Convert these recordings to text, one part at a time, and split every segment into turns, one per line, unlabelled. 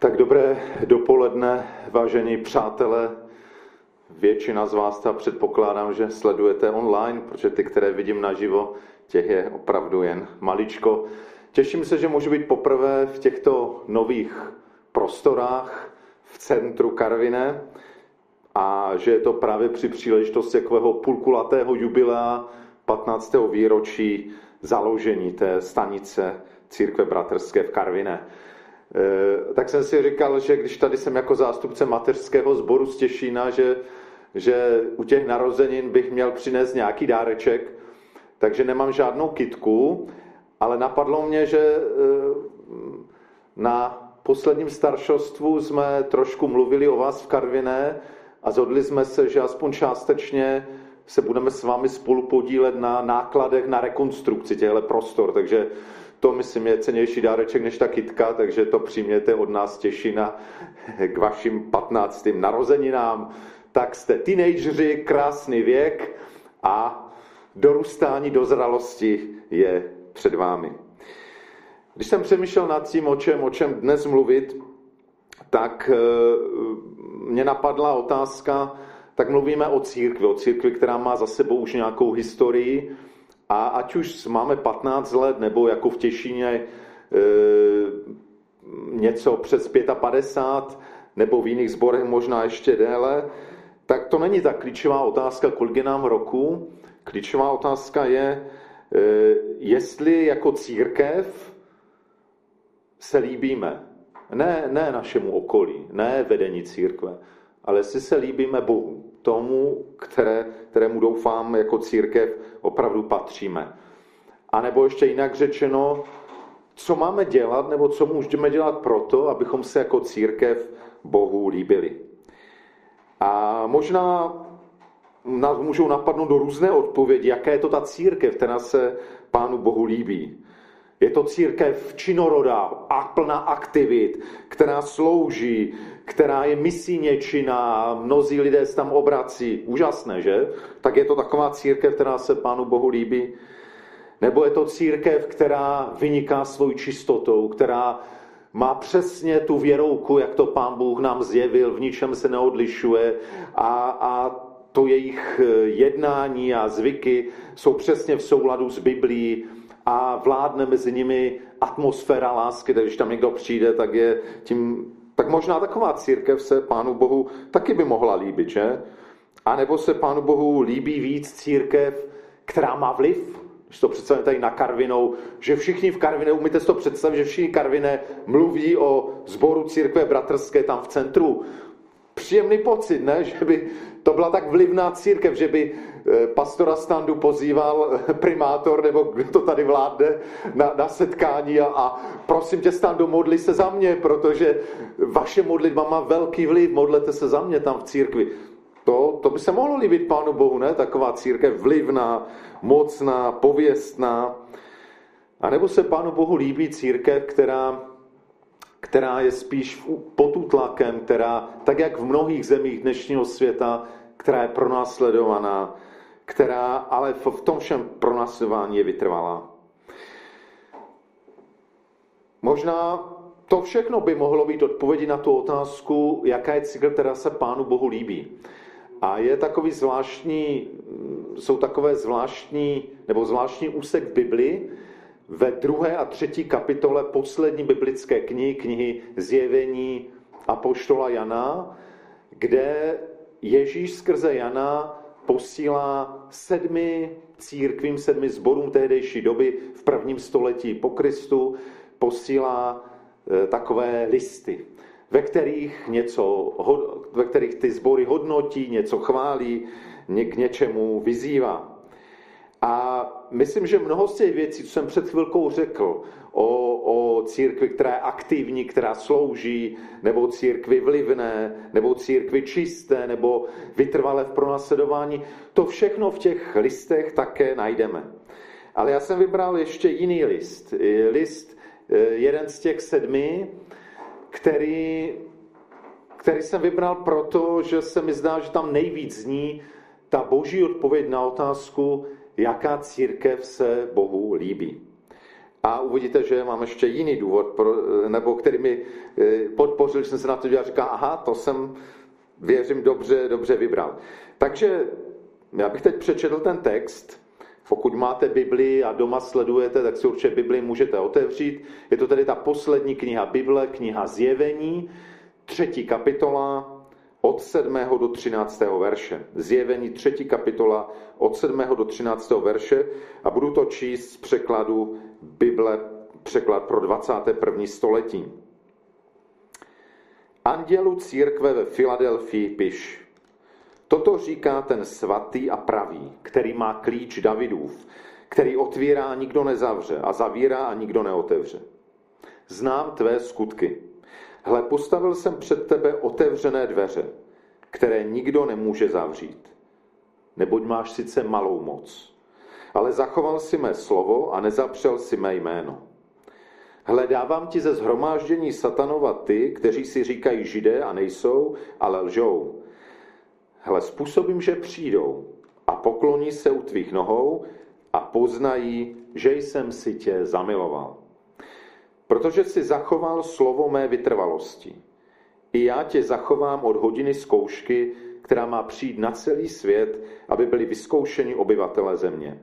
Tak dobré dopoledne, vážení přátelé. Většina z vás ta předpokládám, že sledujete online, protože ty, které vidím naživo, těch je opravdu jen maličko. Těším se, že můžu být poprvé v těchto nových prostorách v centru Karviné a že je to právě při příležitosti takového půlkulatého jubilea 15. výročí založení té stanice církve bratrské v Karviné. E, tak jsem si říkal, že když tady jsem jako zástupce mateřského sboru z Těšína, že, že u těch narozenin bych měl přinést nějaký dáreček, takže nemám žádnou kitku, ale napadlo mě, že e, na posledním staršostvu jsme trošku mluvili o vás v Karviné a zhodli jsme se, že aspoň částečně se budeme s vámi spolu podílet na nákladech na rekonstrukci těchto prostor, takže to, myslím, je cenější dáreček než ta kitka, takže to přijměte od nás těšina k vašim 15. narozeninám. Tak jste teenageři, krásný věk a dorůstání do zralosti je před vámi. Když jsem přemýšlel nad tím, o čem, o čem dnes mluvit, tak eh, mě napadla otázka, tak mluvíme o církvi, o církvi, která má za sebou už nějakou historii, a ať už máme 15 let, nebo jako v Těšíně e, něco přes 55, nebo v jiných zborech možná ještě déle, tak to není ta klíčová otázka, kolik je nám roku. Klíčová otázka je, e, jestli jako církev se líbíme. Ne, ne našemu okolí, ne vedení církve, ale jestli se líbíme Bohu tomu, které, kterému doufám jako církev opravdu patříme. A nebo ještě jinak řečeno, co máme dělat, nebo co můžeme dělat proto, abychom se jako církev Bohu líbili. A možná nás můžou napadnout do různé odpovědi, jaká je to ta církev, která se Pánu Bohu líbí. Je to církev činorodá a plná aktivit, která slouží, která je misíně činná, mnozí lidé se tam obrací. Úžasné, že? Tak je to taková církev, která se Pánu Bohu líbí. Nebo je to církev, která vyniká svou čistotou, která má přesně tu věrouku, jak to Pán Bůh nám zjevil, v ničem se neodlišuje a, a to jejich jednání a zvyky jsou přesně v souladu s Biblií a vládne mezi nimi atmosféra lásky, takže když tam někdo přijde, tak je tím, tak možná taková církev se Pánu Bohu taky by mohla líbit, že? A nebo se Pánu Bohu líbí víc církev, která má vliv, když to představíme tady na Karvinou, že všichni v Karvině, umíte si to představit, že všichni Karviné mluví o sboru církve bratrské tam v centru. Příjemný pocit, ne? Že by to byla tak vlivná církev, že by pastora Standu pozýval primátor, nebo kdo to tady vládne, na, na setkání a, a prosím tě, Standu, modli se za mě, protože vaše modlitba má velký vliv, modlete se za mě tam v církvi. To, to by se mohlo líbit Pánu Bohu, ne? Taková církev vlivná, mocná, pověstná. A nebo se Pánu Bohu líbí církev, která která je spíš pod útlakem, která, tak jak v mnohých zemích dnešního světa, která je pronásledovaná, která ale v tom všem pronásledování je vytrvalá. Možná to všechno by mohlo být odpovědi na tu otázku, jaká je cykl, která se Pánu Bohu líbí. A je takový zvláštní, jsou takové zvláštní, nebo zvláštní úsek v Biblii, ve druhé a třetí kapitole poslední biblické knihy, knihy Zjevení Apoštola Jana, kde Ježíš skrze Jana posílá sedmi církvím, sedmi zborům tehdejší doby v prvním století po Kristu, posílá e, takové listy, ve kterých, něco, ve kterých ty sbory hodnotí, něco chválí, k něčemu vyzývá. A myslím, že mnoho z těch věcí, co jsem před chvilkou řekl, o, o církvi, která je aktivní, která slouží, nebo církvi vlivné, nebo církvi čisté, nebo vytrvalé v pronásledování, to všechno v těch listech také najdeme. Ale já jsem vybral ještě jiný list. List, eh, jeden z těch sedmi, který, který jsem vybral proto, že se mi zdá, že tam nejvíc zní ta boží odpověď na otázku, jaká církev se Bohu líbí. A uvidíte, že mám ještě jiný důvod, pro, nebo který mi eh, podpořil, že jsem se na to dělal, říká, aha, to jsem, věřím, dobře, dobře vybral. Takže já bych teď přečetl ten text, pokud máte Bibli a doma sledujete, tak si určitě Bibli můžete otevřít. Je to tedy ta poslední kniha Bible, kniha Zjevení, třetí kapitola, od 7. do 13. verše. Zjevení třetí kapitola od 7. do 13. verše a budu to číst z překladu Bible, překlad pro 21. století. Andělu církve ve Filadelfii piš. Toto říká ten svatý a pravý, který má klíč Davidův, který otvírá a nikdo nezavře a zavírá a nikdo neotevře. Znám tvé skutky. Hle, postavil jsem před tebe otevřené dveře, které nikdo nemůže zavřít. Neboť máš sice malou moc, ale zachoval si mé slovo a nezapřel si mé jméno. Hledávám ti ze zhromáždění satanova ty, kteří si říkají židé a nejsou, ale lžou. Hle, způsobím, že přijdou a pokloní se u tvých nohou a poznají, že jsem si tě zamiloval. Protože si zachoval slovo mé vytrvalosti. I já tě zachovám od hodiny zkoušky, která má přijít na celý svět, aby byli vyzkoušeni obyvatele země.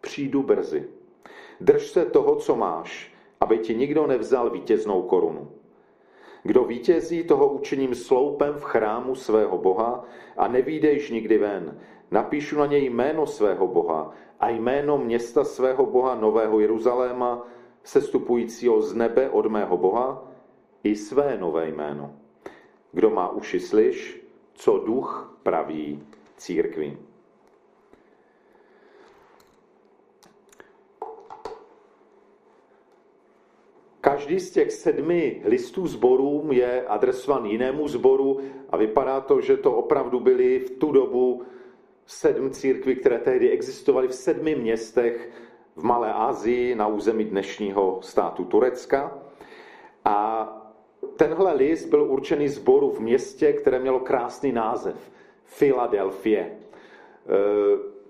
Přijdu brzy. Drž se toho, co máš, aby ti nikdo nevzal vítěznou korunu. Kdo vítězí, toho učiním sloupem v chrámu svého Boha a nevídejš nikdy ven. Napíšu na něj jméno svého Boha a jméno města svého Boha Nového Jeruzaléma, sestupujícího z nebe od mého Boha, i své nové jméno. Kdo má uši slyš, co duch praví církvi. Každý z těch sedmi listů zborů je adresován jinému zboru a vypadá to, že to opravdu byly v tu dobu sedm církví, které tehdy existovaly v sedmi městech v Malé Asii na území dnešního státu Turecka. A tenhle list byl určený zboru v městě, které mělo krásný název. Filadelfie.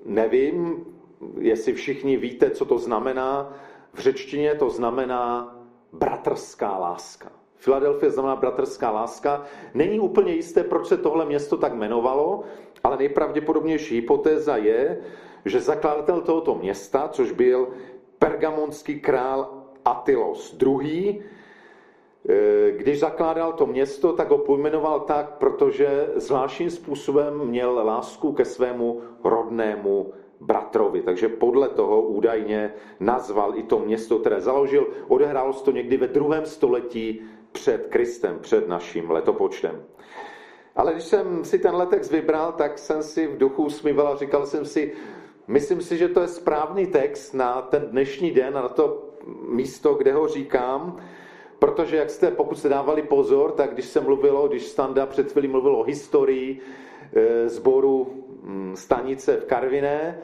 Nevím, jestli všichni víte, co to znamená. V řečtině to znamená bratrská láska. Filadelfie znamená bratrská láska. Není úplně jisté, proč se tohle město tak jmenovalo, ale nejpravděpodobnější hypotéza je, že zakladatel tohoto města, což byl pergamonský král Atylos II., Eh, když zakládal to město, tak ho pojmenoval tak, protože zvláštním způsobem měl lásku ke svému rodnému bratrovi. Takže podle toho údajně nazval i to město, které založil. Odehrálo se to někdy ve druhém století před Kristem, před naším letopočtem. Ale když jsem si ten text vybral, tak jsem si v duchu usmíval a říkal jsem si, myslím si, že to je správný text na ten dnešní den a na to místo, kde ho říkám, Protože jak jste, pokud jste dávali pozor, tak když se mluvilo, když Standa před chvílí mluvil o historii sboru mm, stanice v Karviné,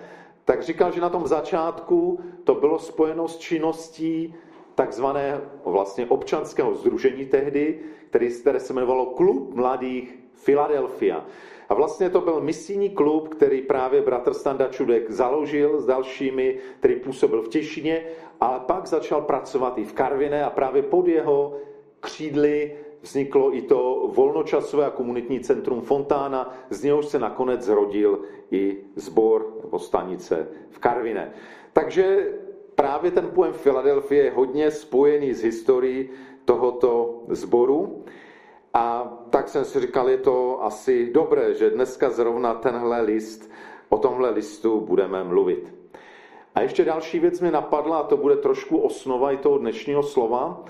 tak říkal, že na tom začátku to bylo spojeno s činností takzvané vlastně občanského združení tehdy, který, které se jmenovalo Klub mladých Philadelphia. A vlastně to byl misijní klub, který právě bratr Standa Čudek založil s dalšími, který působil v Těšině, ale pak začal pracovat i v Karviné a právě pod jeho křídly vzniklo i to volnočasové a komunitní centrum Fontána, z něhož se nakonec zrodil i sbor nebo stanice v Karviné. Takže právě ten pojem Filadelfie je hodně spojený s historií tohoto sboru. A tak jsem si říkal, je to asi dobré, že dneska zrovna tenhle list, o tomhle listu budeme mluvit. A ještě další věc mi napadla, a to bude trošku osnova i toho dnešního slova.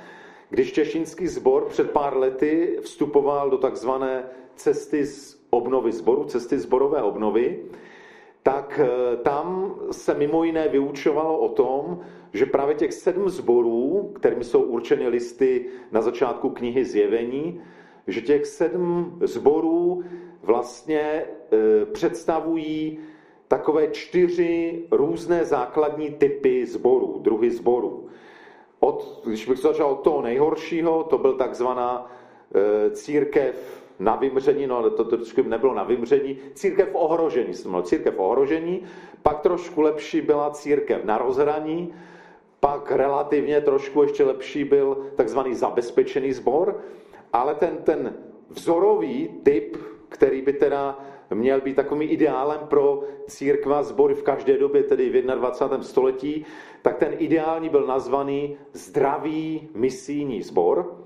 Když Těšínský sbor před pár lety vstupoval do takzvané cesty z obnovy sboru, cesty zborové obnovy, tak eh, tam se mimo jiné vyučovalo o tom, že právě těch sedm zborů, kterými jsou určeny listy na začátku knihy Zjevení, že těch sedm zborů vlastně e, představují takové čtyři různé základní typy zborů, druhy zborů. Od, když bych začal od toho nejhoršího, to byl takzvaná e, církev na vymření, no ale to trošku nebylo na vymření, církev ohrožení, jsem měl církev ohrožení, pak trošku lepší byla církev na rozhraní, pak relativně trošku ještě lepší byl takzvaný zabezpečený sbor, ale ten, ten vzorový typ, který by teda měl být takovým ideálem pro církva sbory v každé době, tedy v 21. století, tak ten ideální byl nazvaný zdravý misijní sbor.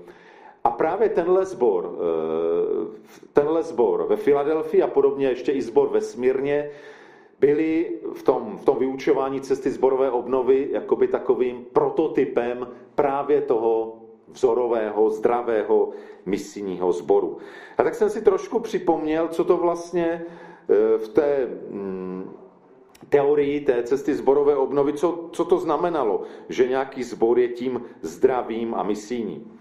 A právě tenhle sbor, eh, tenhle sbor ve Filadelfii a podobně ještě i sbor ve Smírně, byli v tom, v tom vyučování cesty zborové obnovy jakoby takovým prototypem právě toho vzorového, zdravého misijního sboru. A tak jsem si trošku připomněl, co to vlastně e, v té mm, teorii té cesty zborové obnovy, co, co to znamenalo, že nějaký zbor je tím zdravým a misijním.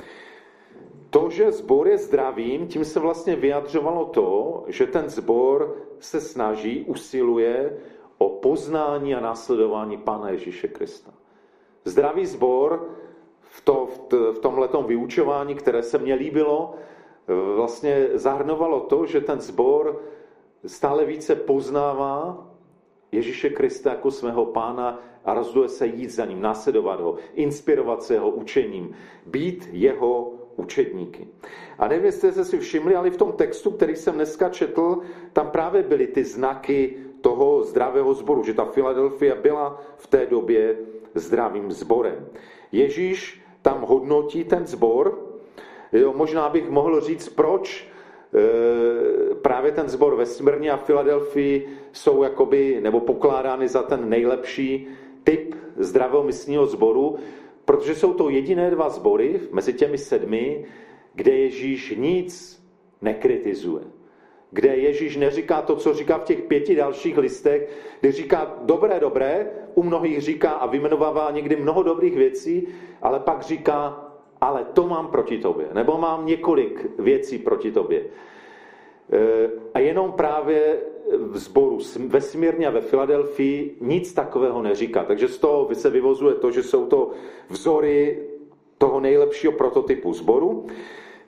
To, že zbor je zdravým, tím se vlastně vyjadřovalo to, že ten zbor se snaží, usiluje o poznání a následování Pána Ježíše Krista. Zdravý zbor v, to, v tomhletom vyučování, které se mně líbilo, vlastně zahrnovalo to, že ten zbor stále více poznává Ježíše Krista jako svého pána a rozhoduje se jít za ním, následovat ho, inspirovat se jeho učením, být jeho učedníky. A nevím, jestli jste si všimli, ale v tom textu, který jsem dneska četl, tam právě byly ty znaky toho zdravého sboru, že ta Filadelfia byla v té době zdravým sborem. Ježíš tam hodnotí ten zbor. Jo, možná bych mohl říct, proč e, právě ten zbor ve Smrně a Filadelfii jsou jakoby, nebo pokládány za ten nejlepší typ zdravého myslního zboru, protože jsou to jediné dva sbory mezi těmi sedmi, kde Ježíš nic nekritizuje. Kde Ježíš neříká to, co říká v těch pěti dalších listech, kde říká dobré, dobré, u mnohých říká a vymenovává někdy mnoho dobrých věcí, ale pak říká, ale to mám proti tobě, nebo mám několik věcí proti tobě. E, a jenom právě v sboru ve Smírně a ve Filadelfii nic takového neříká. Takže z toho se vyvozuje to, že jsou to vzory toho nejlepšího prototypu sboru.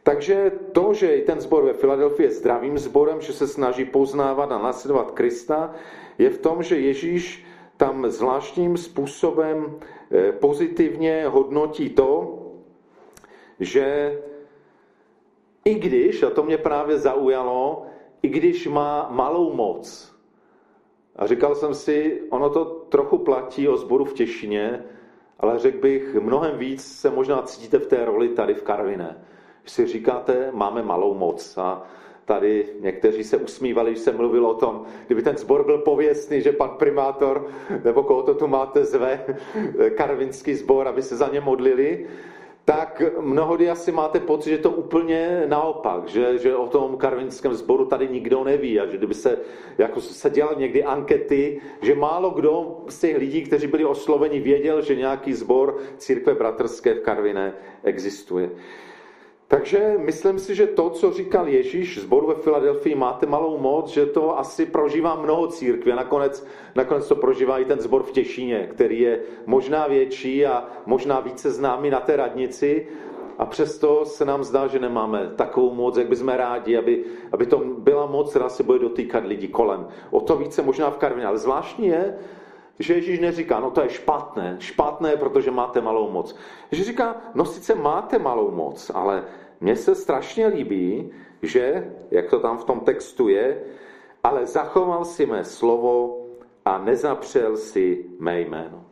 Takže to, že ten sbor ve Filadelfii je zdravým sborem, že se snaží poznávat a nasledovat Krista, je v tom, že Ježíš tam zvláštním způsobem eh, pozitivně hodnotí to, že i když, a to mě právě zaujalo, i když má malou moc, a říkal jsem si, ono to trochu platí o sboru v Těšině, ale řekl bych, mnohem víc se možná cítíte v té roli tady v Karviné. Si říkáte, máme malou moc a tady někteří se usmívali, když se mluvilo o tom, kdyby ten zbor byl pověstný, že pan primátor, nebo koho to tu máte, zve karvinský zbor, aby se za ně modlili, tak mnohdy asi máte pocit, že to úplně naopak, že, že o tom karvinském sboru tady nikdo neví a že kdyby se, jako se dělal někdy ankety, že málo kdo z těch lidí, kteří byli osloveni, věděl, že nějaký sbor církve bratrské v Karviné existuje. Takže myslím si, že to, co říkal Ježíš zboru ve Filadelfii, máte malou moc, že to asi prožívá mnoho církví a nakonec, nakonec to prožívá i ten zbor v Těšíně, který je možná větší a možná více známý na té radnici, a přesto se nám zdá, že nemáme takovou moc, jak bychom rádi, aby, aby to byla moc, která se bude dotýkat lidí kolem. O to více možná v Karvině. Ale zvláštní je, že Ježíš neříká, no to je špatné, špatné, protože máte malou moc. Ježíš říká, no sice máte malou moc, ale mně se strašně líbí, že, jak to tam v tom textu je, ale zachoval si mé slovo a nezapřel si mé jméno.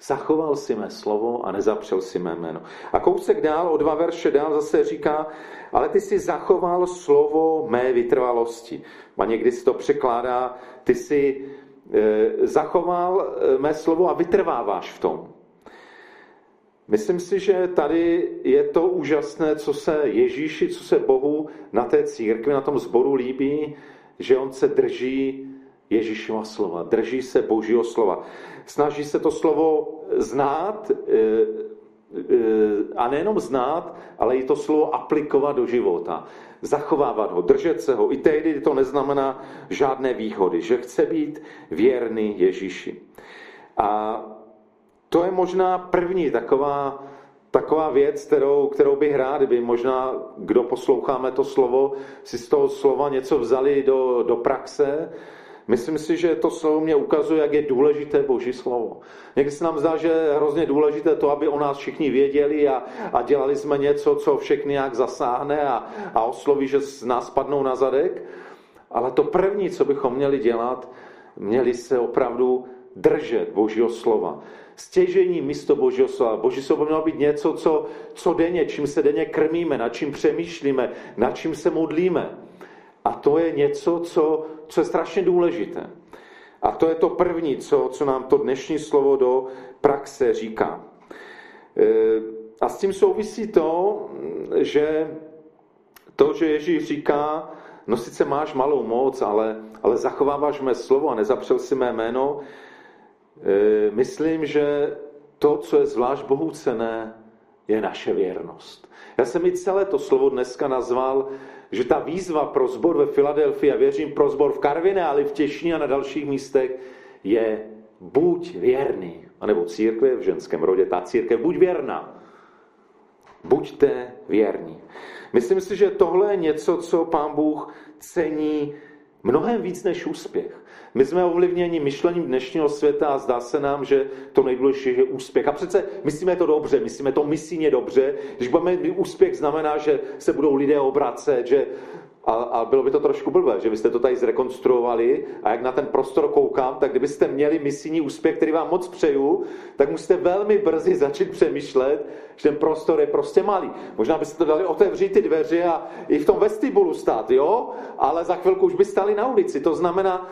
Zachoval si mé slovo a nezapřel si mé jméno. A kousek dál, o dva verše dál zase říká, ale ty si zachoval slovo mé vytrvalosti. A někdy si to překládá, ty si zachoval eh, mé slovo a vytrváváš v tom. Myslím si, že tady je to úžasné, co se Ježíši, co se Bohu na té církvi, na tom zboru líbí, že on se drží Ježíšova slova, drží se Božího slova. Snaží se to slovo znát eh, eh, a nejenom znát, ale i to slovo aplikovat do života. Zachovávat ho, držet se ho. I tehdy to neznamená žádné výhody, že chce být věrný Ježíši. A to je možná první taková, taková věc, kterou, kterou bych rád, kdyby možná, kdo posloucháme to slovo, si z toho slova něco vzali do, do praxe, Myslím si, že to slovo mě ukazuje, jak je důležité Boží slovo. Někdy se nám zdá, že je hrozně důležité to, aby o nás všichni věděli a, a dělali jsme něco, co všechny jak zasáhne a, a osloví, že z nás padnou na zadek. Ale to první, co bychom měli dělat, měli se opravdu držet Božího slova. Stěžení místo Božího slova. Boží slovo mělo být něco, co, co denně, čím se denně krmíme, nad čím přemýšlíme, nad čím se modlíme. A to je něco, co, co je strašně důležité. A to je to první, co, co nám to dnešní slovo do praxe říká. E, a s tím souvisí to, že to, že Ježíš říká, no sice máš malou moc, ale, ale zachováváš mé slovo a nezapřel si mé jméno, e, myslím, že to, co je zvlášť Bohu cené, je naše věrnost. Já jsem i celé to slovo dneska nazval že ta výzva pro zbor ve Filadelfii a věřím pro zbor v Karviné, ale v Těšní a na dalších místech je buď věrný, anebo církve v ženském rodě, ta církev, buď věrná. Buďte věrní. Myslím si, že tohle je něco, co pán Bůh cení mnohem víc než úspěch. My jsme ovlivněni myšlením dnešního světa a zdá se nám, že to nejdůležitější je úspěch. A přece myslíme to dobře, myslíme to misíně dobře. Když budeme úspěch, znamená, že se budou lidé obracet, že a, a bylo by to trošku blbé, že byste to tady zrekonstruovali a jak na ten prostor koukám, tak kdybyste měli misijní úspěch, který vám moc přeju, tak musíte velmi brzy začít přemýšlet, že ten prostor je prostě malý. Možná byste to dali otevřít ty dveře a i v tom vestibulu stát, jo? Ale za chvilku už by stali na ulici. To znamená,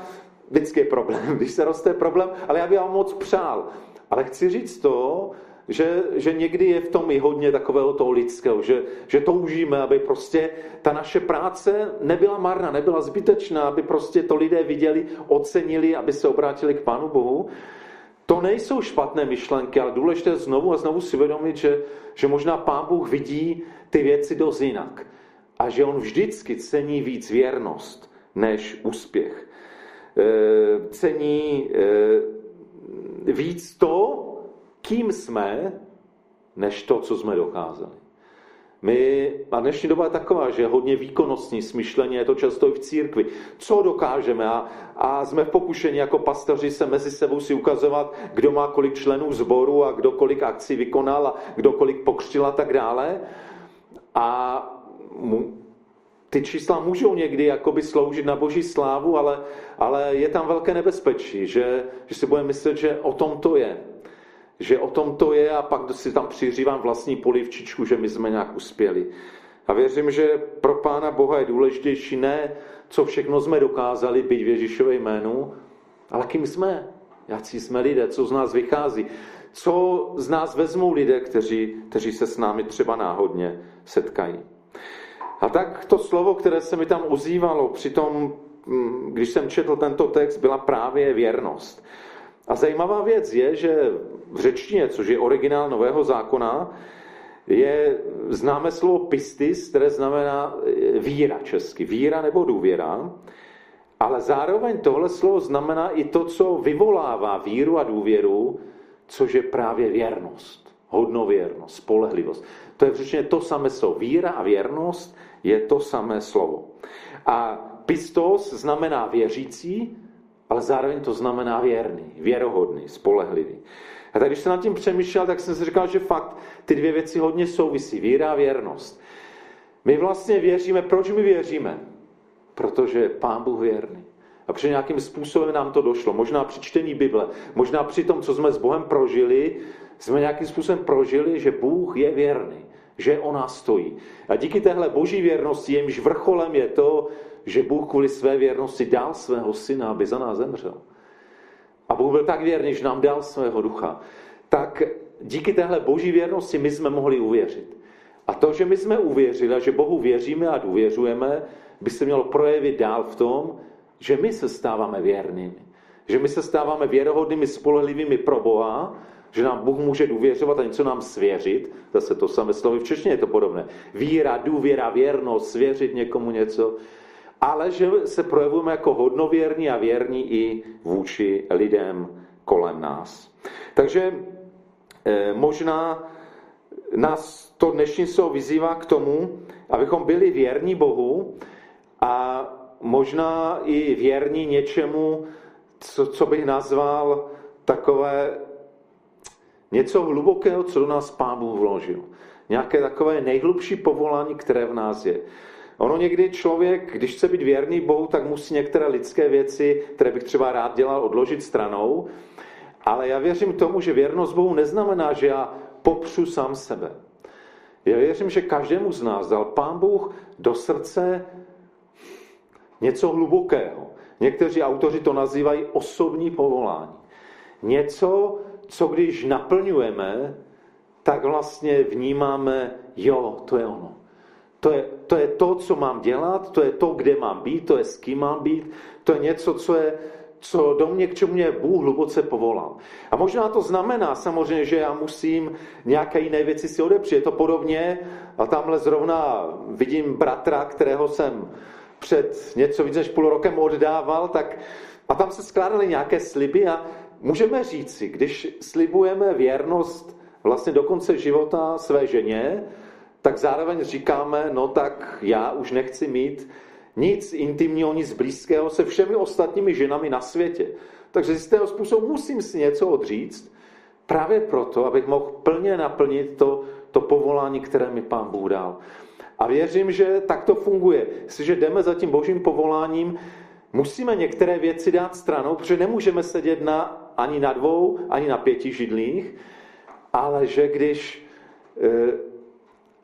vždycky je problém, když se roste problém, ale já bych vám moc přál. Ale chci říct to, že, že někdy je v tom i hodně takového toho lidského, že, že toužíme, aby prostě ta naše práce nebyla marná, nebyla zbytečná, aby prostě to lidé viděli, ocenili, aby se obrátili k Pánu Bohu. To nejsou špatné myšlenky, ale důležité znovu a znovu si uvědomit, že, že možná Pán Bůh vidí ty věci dost jinak. A že on vždycky cení víc věrnost než úspěch. E, cení e, víc to, kým jsme, než to, co jsme dokázali. My, a dnešní doba je taková, že hodně výkonnostní smyšlení, je to často i v církvi. Co dokážeme? A, a jsme v pokušení jako pastoři se mezi sebou si ukazovat, kdo má kolik členů sboru a kdo kolik akcí vykonal a kdo kolik pokřtil a tak dále. A mu, ty čísla můžou někdy jakoby sloužit na boží slávu, ale, ale je tam velké nebezpečí, že, že si budeme myslet, že o tom to je že o tom to je a pak si tam přiřívám vlastní polivčičku, že my jsme nějak uspěli. A věřím, že pro Pána Boha je důležitější ne, co všechno jsme dokázali být v Ježíšově jménu, ale kým jsme, jaký jsme lidé, co z nás vychází, co z nás vezmou lidé, kteří, kteří se s námi třeba náhodně setkají. A tak to slovo, které se mi tam ozývalo při tom, mm, když jsem četl tento text, byla právě věrnost. A zajímavá věc je, že v řečtině, což je originál Nového zákona, je známe slovo pistis, které znamená e, víra česky. Víra nebo důvěra. Ale zároveň tohle slovo znamená i to, co vyvolává víru a důvěru, což je právě věrnost. Hodnověrnost, spolehlivost. To je přesně to samé slovo. Víra a věrnost je to samé slovo. A pistos znamená věřící, ale zároveň to znamená věrný, věrohodný, spolehlivý. A tak když jsem nad tím přemýšlel, tak jsem si říkal, že fakt ty dvě věci hodně souvisí. Víra a věrnost. My vlastně věříme, proč my věříme? Protože Pán Bůh věrný. A při nějakým způsobem nám to došlo. Možná při čtení Bible, možná při tom, co jsme s Bohem prožili, jsme nějakým způsobem prožili, že Bůh je věrný, že o nás stojí. A díky téhle boží věrnosti, jejímž vrcholem je to, že Bůh kvůli své věrnosti dal svého syna, aby za nás zemřel. A Bůh byl tak věrný, že nám dal svého ducha. Tak díky téhle boží věrnosti my jsme mohli uvěřit. A to, že my jsme uvěřili a že Bohu věříme a důvěřujeme, by se mělo projevit dál v tom, že my se stáváme věrnými. Že my se stáváme věrohodnými, spolehlivými pro Boha, že nám Bůh může důvěřovat a něco nám svěřit. Zase to samé slovo v češtině je to podobné. Víra, důvěra, věrnost, svěřit někomu něco ale že se projevujeme jako hodnověrní a věrní i vůči lidem kolem nás. Takže eh, možná nás to dnešní slovo vyzývá k tomu, abychom byli věrní Bohu a možná i věrní něčemu, co, co bych nazval takové něco hlubokého, co do nás Pán Bůh vložil. Nějaké takové nejhlubší povolání, které v nás je. Ono někdy člověk, když chce být věrný Bohu, tak musí některé lidské věci, které bych třeba rád dělal, odložit stranou. Ale já věřím tomu, že věrnost Bohu neznamená, že já popřu sám sebe. Já věřím, že každému z nás dal Pán Bůh do srdce něco hlubokého. Někteří autoři to nazývají osobní povolání. Něco, co když naplňujeme, tak vlastně vnímáme, jo, to je ono. To je, to je to, co mám dělat, to je to, kde mám být, to je s kým mám být, to je něco, co je, co do mě, k čemu mě Bůh hluboce povolal. A možná to znamená samozřejmě, že já musím nějaké jiné věci si odepřít. Je to podobně, a tamhle zrovna vidím bratra, kterého jsem před něco víc než půl rokem oddával, tak a tam se skládaly nějaké sliby a můžeme říci, když slibujeme věrnost vlastně do konce života své ženě, tak zároveň říkáme, no tak já už nechci mít nic intimního, nic blízkého se všemi ostatními ženami na světě. Takže z jistého způsobu musím si něco odříct, právě proto, abych mohl plně naplnit to, to povolání, které mi pán Bůh dal. A věřím, že tak to funguje. Jestliže jdeme za tím božím povoláním, musíme některé věci dát stranou, protože nemůžeme sedět na, ani na dvou, ani na pěti židlích, ale že když eh,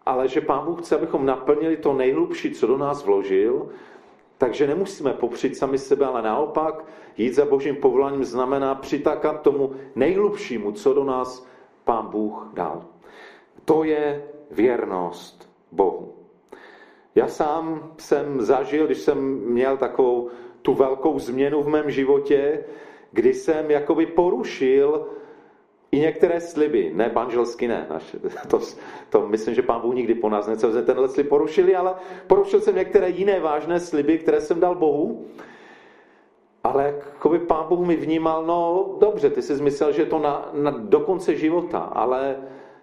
ale že Pán Bůh chce, abychom naplnili to nejhlubší, co do nás vložil, takže nemusíme popřít sami sebe, ale naopak jít za božím povoláním znamená přitakat tomu nejhlubšímu, co do nás Pán Bůh dal. To je věrnost Bohu. Já sám jsem zažil, když jsem měl takovou tu velkou změnu v mém životě, kdy jsem jakoby porušil i některé sliby, ne manželsky ne, to, to myslím, že pán Bůh nikdy po nás nechce, tenhle slib porušili, ale porušil jsem některé jiné vážné sliby, které jsem dal Bohu, ale jakoby pán Bůh mi vnímal, no dobře, ty jsi myslel, že je to na, na, do konce života, ale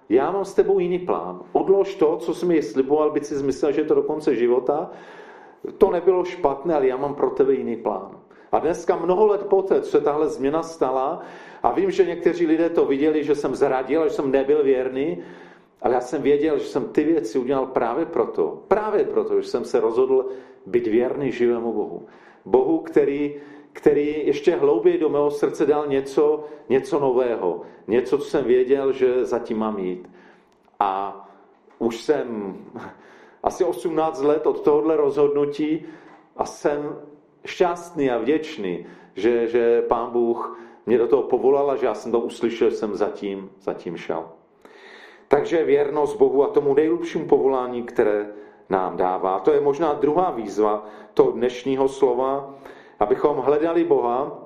já mám s tebou jiný plán. Odlož to, co jsi mi sliboval, by si myslel, že je to do konce života. To nebylo špatné, ale já mám pro tebe jiný plán. A dneska mnoho let poté, co se tahle změna stala, a vím, že někteří lidé to viděli, že jsem zradil, že jsem nebyl věrný, ale já jsem věděl, že jsem ty věci udělal právě proto, právě proto, že jsem se rozhodl být věrný živému Bohu. Bohu, který, který ještě hlouběji do mého srdce dal něco, něco nového. Něco, co jsem věděl, že zatím mám jít. A už jsem asi 18 let od tohohle rozhodnutí a jsem šťastný a vděčný, že, že pán Bůh mě do toho povolal a že já jsem to uslyšel, jsem zatím, zatím šel. Takže věrnost Bohu a tomu nejlepšímu povolání, které nám dává. To je možná druhá výzva toho dnešního slova, abychom hledali Boha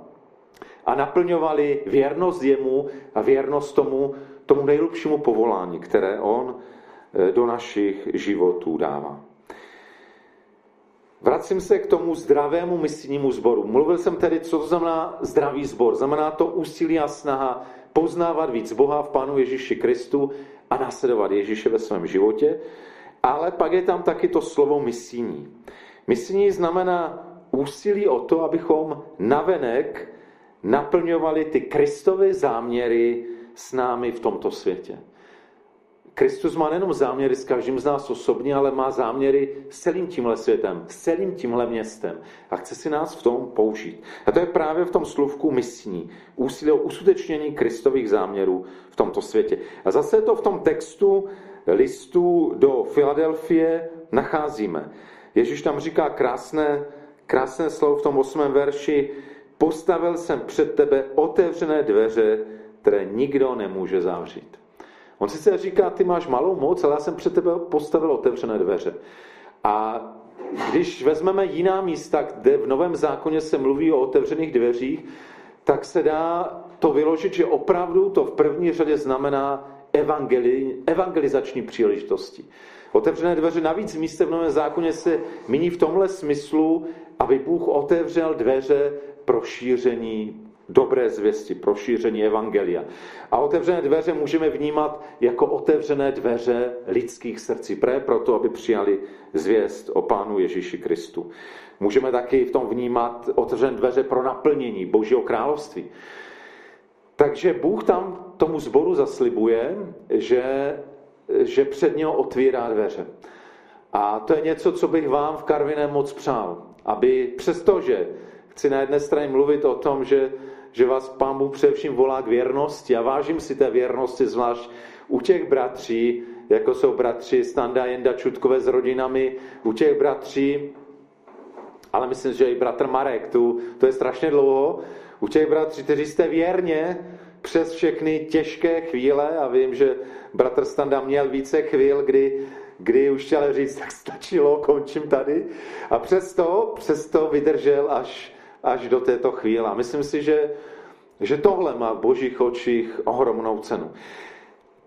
a naplňovali věrnost jemu a věrnost tomu, tomu nejlepšímu povolání, které on eh, do našich životů dává. Vracím se k tomu zdravému misijnímu sboru. Mluvil jsem tedy, co to znamená zdravý sbor. Znamená to úsilí a snaha poznávat víc Boha v Pánu Ježíši Kristu a následovat Ježíše ve svém životě. Ale pak je tam taky to slovo misijní. Misijní znamená úsilí o to, abychom navenek naplňovali ty Kristovy záměry s námi v tomto světě. Kristus má nejenom záměry s každým z nás osobně, ale má záměry s celým tímhle světem, s celým tímhle městem a chce si nás v tom použít. A to je právě v tom slovku misní, úsilí o usutečnění Kristových záměrů v tomto světě. A zase to v tom textu listu do Filadelfie nacházíme. Ježíš tam říká krásné, krásné slovo v tom osmém verši, postavil jsem před tebe otevřené dveře, které nikdo nemůže zavřít. On sice říká, ty máš malou moc, ale já jsem před tebe postavil otevřené dveře. A když vezmeme jiná místa, kde v Novém zákoně se mluví o otevřených dveřích, tak se dá to vyložit, že opravdu to v první řadě znamená evangeli, evangelizační příležitosti. Otevřené dveře navíc v místě v Novém zákoně se míní v tomhle smyslu, aby Bůh otevřel dveře pro šíření dobré zvěsti, pro šíření evangelia. A otevřené dveře můžeme vnímat jako otevřené dveře lidských srdcí, pre proto, aby přijali zvěst o Pánu Ježíši Kristu. Můžeme taky v tom vnímat otevřené dveře pro naplnění Božího království. Takže Bůh tam tomu zboru zaslibuje, že, že před něho otvírá dveře. A to je něco, co bych vám v Karviné moc přál. Aby přestože chci na jedné straně mluvit o tom, že, že vás Pán Bůh především volá k věrnosti a vážím si té věrnosti, zvlášť u těch bratří, jako jsou bratři Standa Jenda Čutkové s rodinami, u těch bratří, ale myslím, že i bratr Marek, tu, to je strašně dlouho, u těch bratří, kteří jste věrně přes všechny těžké chvíle, a vím, že bratr Standa měl více chvíl, kdy, kdy už chtěl říct, tak stačilo, končím tady. A přesto, přesto vydržel až, až do této chvíle. A myslím si, že, že tohle má v božích očích ohromnou cenu.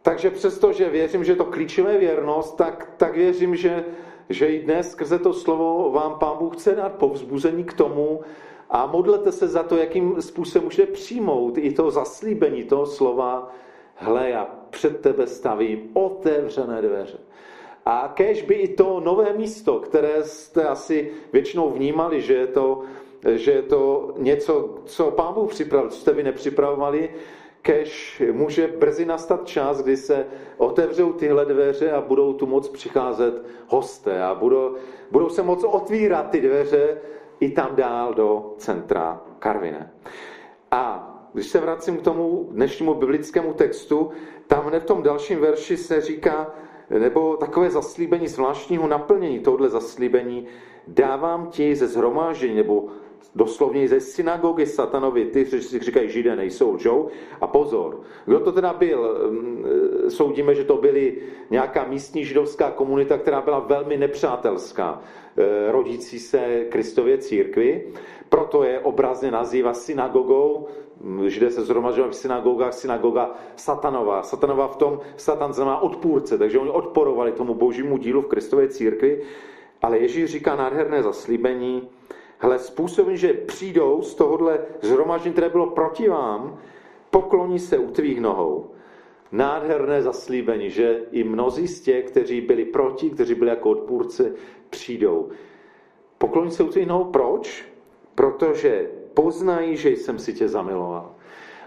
Takže přesto, že věřím, že to klíčové věrnost, tak, tak věřím, že, že i dnes skrze to slovo vám Pán Bůh chce dát povzbuzení k tomu, a modlete se za to, jakým způsobem můžete přijmout i to zaslíbení toho slova, hle, já před tebe stavím otevřené dveře. A kež by i to nové místo, které jste asi většinou vnímali, že je to, že je to něco, co Pán Bůh připravil, co jste vy nepřipravovali, kež může brzy nastat čas, kdy se otevřou tyhle dveře a budou tu moc přicházet hosté a budou, budou se moc otvírat ty dveře i tam dál do centra Karvine. A když se vracím k tomu dnešnímu biblickému textu, tam hned v tom dalším verši se říká, nebo takové zaslíbení zvláštního naplnění tohle zaslíbení, dávám ti ze zhromáždění, nebo doslovně ze synagogy satanovi, ty, kteří říkají židé, nejsou, lžou. A pozor, kdo to teda byl? Mm, soudíme, že to byly nějaká místní židovská komunita, která byla velmi nepřátelská, eh, rodící se Kristově církvi. Proto je obrazně nazývá synagogou, Židé se zhromažďovali v synagogách, synagoga satanová. Satanová v tom, satan znamená odpůrce, takže oni odporovali tomu božímu dílu v Kristově církvi. Ale Ježíš říká nádherné zaslíbení, hele, způsobem, že přijdou z tohohle zhromaždění, které bylo proti vám, pokloní se u tvých nohou. Nádherné zaslíbení, že i mnozí z těch, kteří byli proti, kteří byli jako odpůrci, přijdou. Pokloní se u tvých nohou. Proč? Protože poznají, že jsem si tě zamiloval.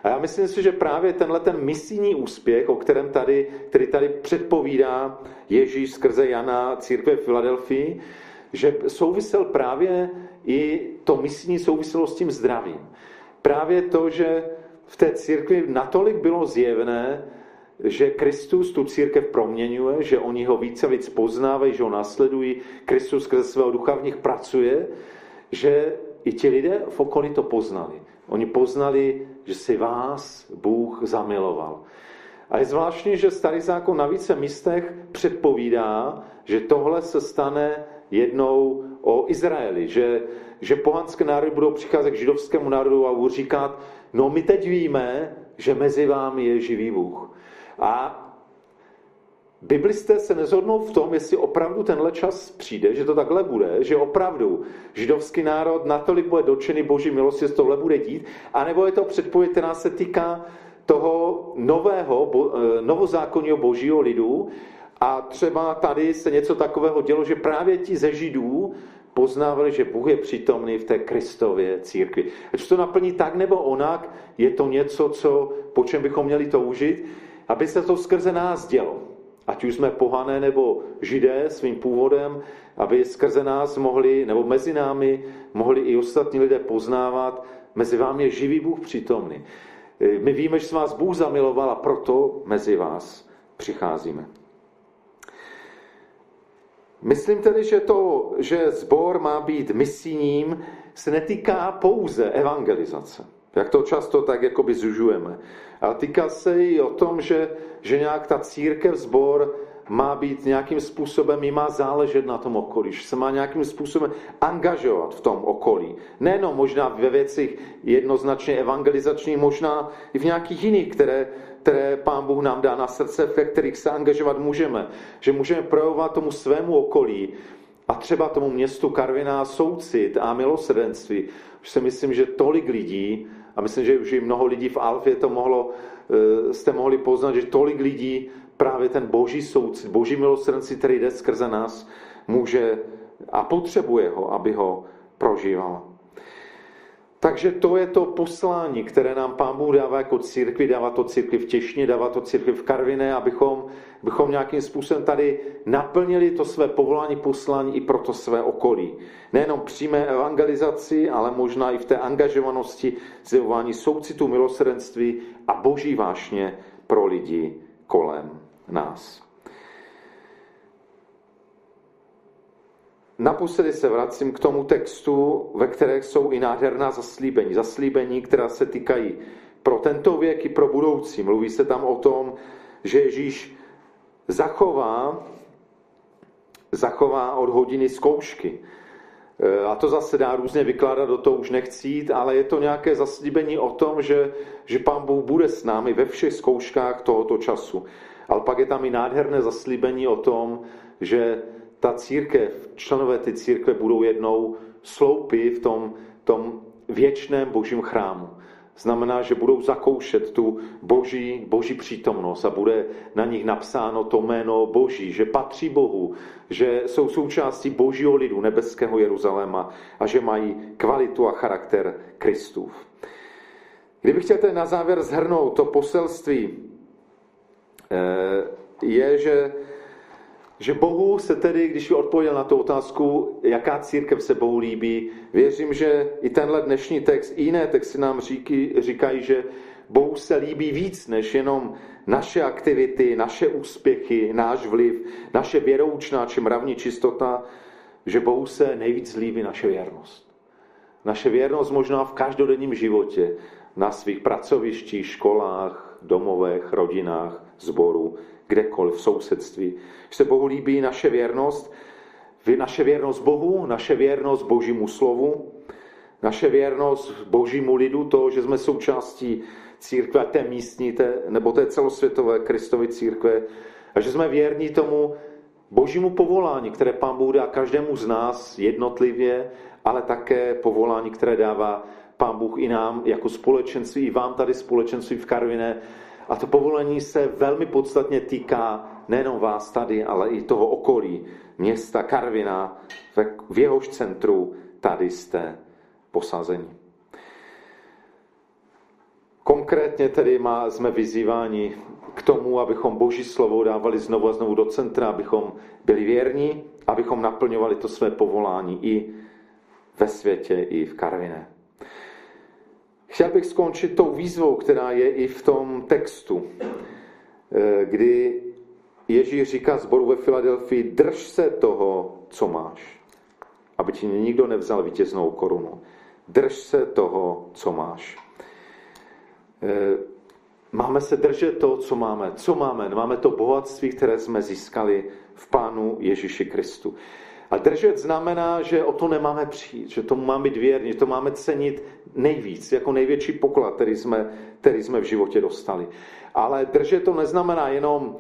A já myslím si, že právě tenhle ten misijní úspěch, o kterém tady, který tady předpovídá Ježíš skrze Jana církve v Filadelfii, že souvisel právě i to misijní souviselo s tím zdravím. Právě to, že v té církvi natolik bylo zjevné, že Kristus tu církev proměňuje, že oni ho více víc poznávají, že ho nasledují, Kristus skrze svého ducha v nich pracuje, že i ti lidé v okolí to poznali. Oni poznali, že si vás Bůh zamiloval. A je zvláštní, že starý zákon na více místech předpovídá, že tohle se stane jednou o Izraeli, že, že pohanské národy budou přicházet k židovskému národu a budou říkat, no my teď víme, že mezi vámi je živý Bůh. A Biblisté se nezhodnou v tom, jestli opravdu tenhle čas přijde, že to takhle bude, že opravdu židovský národ natolik bude dotčený boží milosti, že tohle bude dít, anebo je to předpověď, která se týká toho nového, eh, novozákonního božího lidu a třeba tady se něco takového dělo, že právě ti ze židů poznávali, že Bůh je přítomný v té Kristově církvi. Ať to naplní tak nebo onak, je to něco, co, po čem bychom měli toužit, aby se to skrze nás dělo ať už jsme pohané nebo židé svým původem, aby skrze nás mohli, nebo mezi námi mohli i ostatní lidé poznávat, mezi vámi je živý Bůh přítomný. My víme, že se vás Bůh zamiloval a proto mezi vás přicházíme. Myslím tedy, že to, že zbor má být misijním, se netýká pouze evangelizace. Jak to často tak jakoby zužujeme. Ale týká se i o tom, že, že nějak ta církev, zbor má být nějakým způsobem, jí má záležet na tom okolí, že se má nějakým způsobem angažovat v tom okolí. Nejenom možná ve věcech jednoznačně evangelizačních, možná i v nějakých jiných, které, které Pán Bůh nám dá na srdce, ve kterých se angažovat můžeme. Že můžeme projevovat tomu svému okolí a třeba tomu městu Karviná soucit a milosrdenství. Už si myslím, že tolik lidí a myslím, že už i mnoho lidí v Alfě to mohlo, eh, jste mohli poznat, že tolik lidí právě ten boží soucit, boží milosrdenství, který jde skrze nás, může a potřebuje ho, aby ho prožíval. Takže to je to poslání, které nám Pán Bůh dává jako církvi, dává to církvi v Těšně, dává to církvi v Karviné, abychom, abychom nějakým způsobem tady naplnili to své povolání, poslání i pro to své okolí. Nejenom přímé evangelizaci, ale možná i v té angažovanosti, zjevování soucitu, milosrdenství a boží vášně pro lidi kolem nás. Naposledy se vracím k tomu textu, ve které jsou i nádherná zaslíbení. Zaslíbení, která se týkají pro tento věk i pro budoucí. Mluví se tam o tom, že Ježíš zachová, zachová od hodiny zkoušky. E, a to zase dá různě vykládat, do toho už nechci jít, ale je to nějaké zaslíbení o tom, že, že Pán Bůh bude s námi ve všech zkouškách tohoto času. Ale pak je tam i nádherné zaslíbení o tom, že ta církev, členové ty církve budou jednou sloupy v tom, tom věčném božím chrámu. Znamená, že budou zakoušet tu boží, boží přítomnost a bude na nich napsáno to jméno boží, že patří Bohu, že jsou součástí božího lidu, nebeského Jeruzaléma a že mají kvalitu a charakter Kristův. Kdybych chtěl na závěr zhrnout to poselství, eh, je, že že Bohu se tedy, když odpověděl na tu otázku, jaká církev se Bohu líbí, věřím, že i tenhle dnešní text, i jiné texty nám říky, říkají, že Bohu se líbí víc než jenom naše aktivity, naše úspěchy, náš vliv, naše věroučná či mravní čistota, že Bohu se nejvíc líbí naše věrnost. Naše věrnost možná v každodenním životě, na svých pracovištích, školách, domovech, rodinách, zboru, kdekoliv v sousedství. Že se Bohu líbí naše věrnost, naše věrnost Bohu, naše věrnost Božímu slovu, naše věrnost Božímu lidu, to, že jsme součástí církve, té místní, té, nebo té celosvětové Kristovy církve, a že jsme věrní tomu Božímu povolání, které Pán Bůh dá každému z nás jednotlivě, ale také povolání, které dává Pán Bůh i nám jako společenství, i vám tady společenství v Karviné, a to povolení se velmi podstatně týká nejenom vás tady, ale i toho okolí města Karvina, v jehož centru tady jste posazení. Konkrétně tedy má, jsme vyzýváni k tomu, abychom Boží slovo dávali znovu a znovu do centra, abychom byli věrní, abychom naplňovali to své povolání i ve světě, i v Karviné. Chtěl bych skončit tou výzvou, která je i v tom textu, eh, kdy Ježíš říká zboru ve Filadelfii, drž se toho, co máš, aby ti nikdo nevzal vítěznou korunu. Drž se toho, co máš. Eh, máme se držet toho, co máme. Co máme? Máme to bohatství, které jsme získali v Pánu Ježíši Kristu. A držet znamená, že o to nemáme přijít, že tomu máme být věrní, že to máme cenit nejvíc, jako největší poklad, který jsme, který jsme v životě dostali. Ale držet to neznamená jenom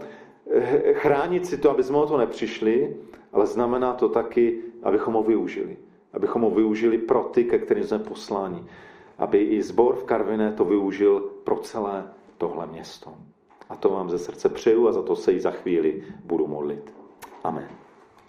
eh, chránit si to, aby jsme o to nepřišli, ale znamená to taky, abychom ho využili. Abychom ho využili pro ty, ke kterým jsme posláni. Aby i zbor v Karviné to využil pro celé tohle město. A to vám ze srdce přeju a za to se i za chvíli budu modlit. Amen.